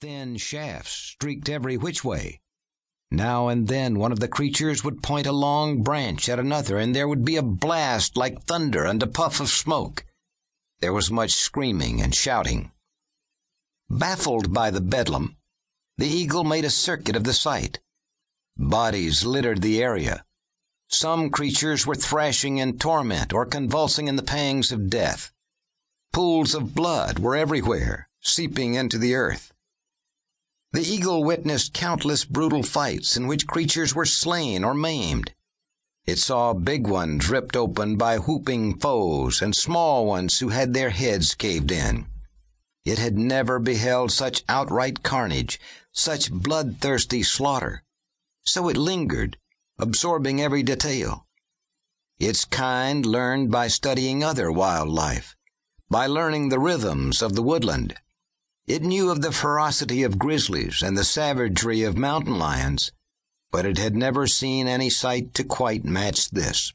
Thin shafts streaked every which way. Now and then one of the creatures would point a long branch at another, and there would be a blast like thunder and a puff of smoke. There was much screaming and shouting. Baffled by the bedlam, the eagle made a circuit of the site. Bodies littered the area. Some creatures were thrashing in torment or convulsing in the pangs of death. Pools of blood were everywhere, seeping into the earth. The eagle witnessed countless brutal fights in which creatures were slain or maimed. It saw big ones ripped open by whooping foes and small ones who had their heads caved in. It had never beheld such outright carnage, such bloodthirsty slaughter. So it lingered, absorbing every detail. Its kind learned by studying other wildlife, by learning the rhythms of the woodland. It knew of the ferocity of grizzlies and the savagery of mountain lions, but it had never seen any sight to quite match this.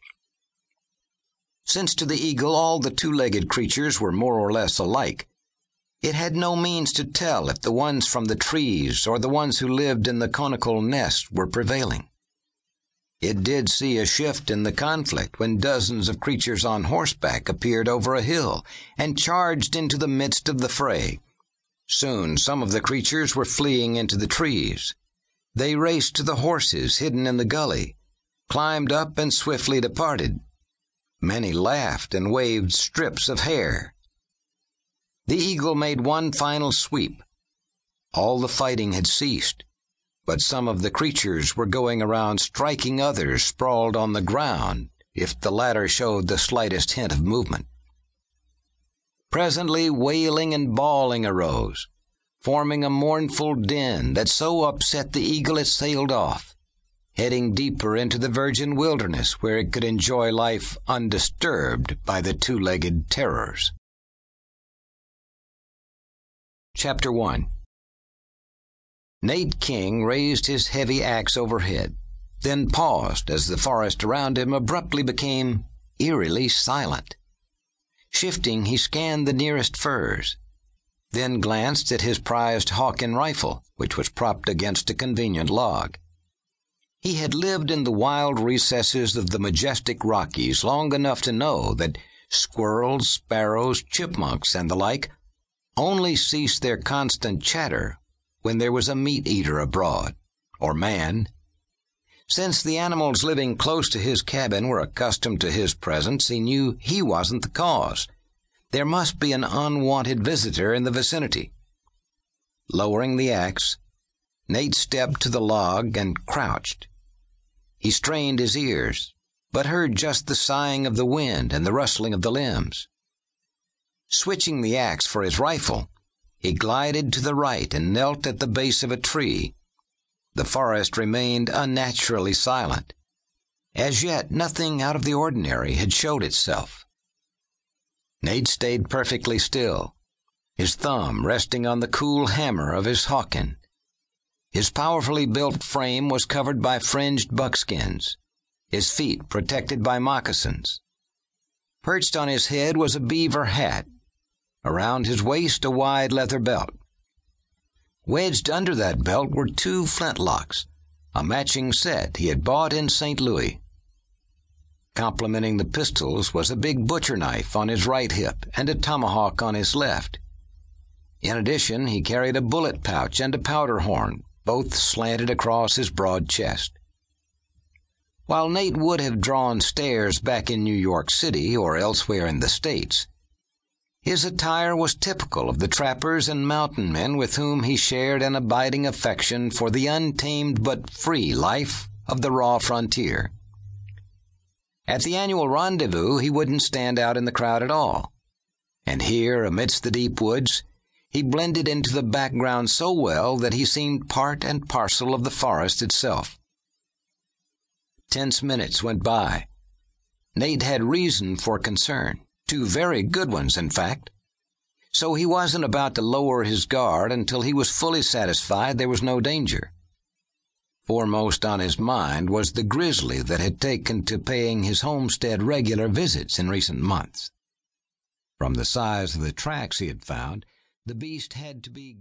Since to the eagle all the two-legged creatures were more or less alike, it had no means to tell if the ones from the trees or the ones who lived in the conical nest were prevailing. It did see a shift in the conflict when dozens of creatures on horseback appeared over a hill and charged into the midst of the fray, Soon some of the creatures were fleeing into the trees. They raced to the horses hidden in the gully, climbed up and swiftly departed. Many laughed and waved strips of hair. The eagle made one final sweep. All the fighting had ceased, but some of the creatures were going around striking others sprawled on the ground if the latter showed the slightest hint of movement. Presently wailing and bawling arose, forming a mournful din that so upset the eagle it sailed off, heading deeper into the virgin wilderness where it could enjoy life undisturbed by the two-legged terrors. Chapter 1 Nate King raised his heavy axe overhead, then paused as the forest around him abruptly became eerily silent. Shifting, he scanned the nearest firs, then glanced at his prized Hawken rifle, which was propped against a convenient log. He had lived in the wild recesses of the majestic Rockies long enough to know that squirrels, sparrows, chipmunks, and the like only ceased their constant chatter when there was a meat eater abroad, or man. Since the animals living close to his cabin were accustomed to his presence, he knew he wasn't the cause. There must be an unwanted visitor in the vicinity. Lowering the axe, Nate stepped to the log and crouched. He strained his ears, but heard just the sighing of the wind and the rustling of the limbs. Switching the axe for his rifle, he glided to the right and knelt at the base of a tree. The forest remained unnaturally silent. As yet, nothing out of the ordinary had showed itself. Nate stayed perfectly still, his thumb resting on the cool hammer of his Hawken. His powerfully built frame was covered by fringed buckskins, his feet protected by moccasins. Perched on his head was a beaver hat, around his waist a wide leather belt. Wedged under that belt were two flintlocks, a matching set he had bought in St. Louis. Complementing the pistols was a big butcher knife on his right hip and a tomahawk on his left. In addition, he carried a bullet pouch and a powder horn, both slanted across his broad chest. While Nate would have drawn stares back in New York City or elsewhere in the States, his attire was typical of the trappers and mountain men with whom he shared an abiding affection for the untamed but free life of the raw frontier. At the annual rendezvous, he wouldn't stand out in the crowd at all. And here, amidst the deep woods, he blended into the background so well that he seemed part and parcel of the forest itself. Tense minutes went by. Nate had reason for concern. Two very good ones, in fact. So he wasn't about to lower his guard until he was fully satisfied there was no danger. Foremost on his mind was the grizzly that had taken to paying his homestead regular visits in recent months. From the size of the tracks he had found, the beast had to be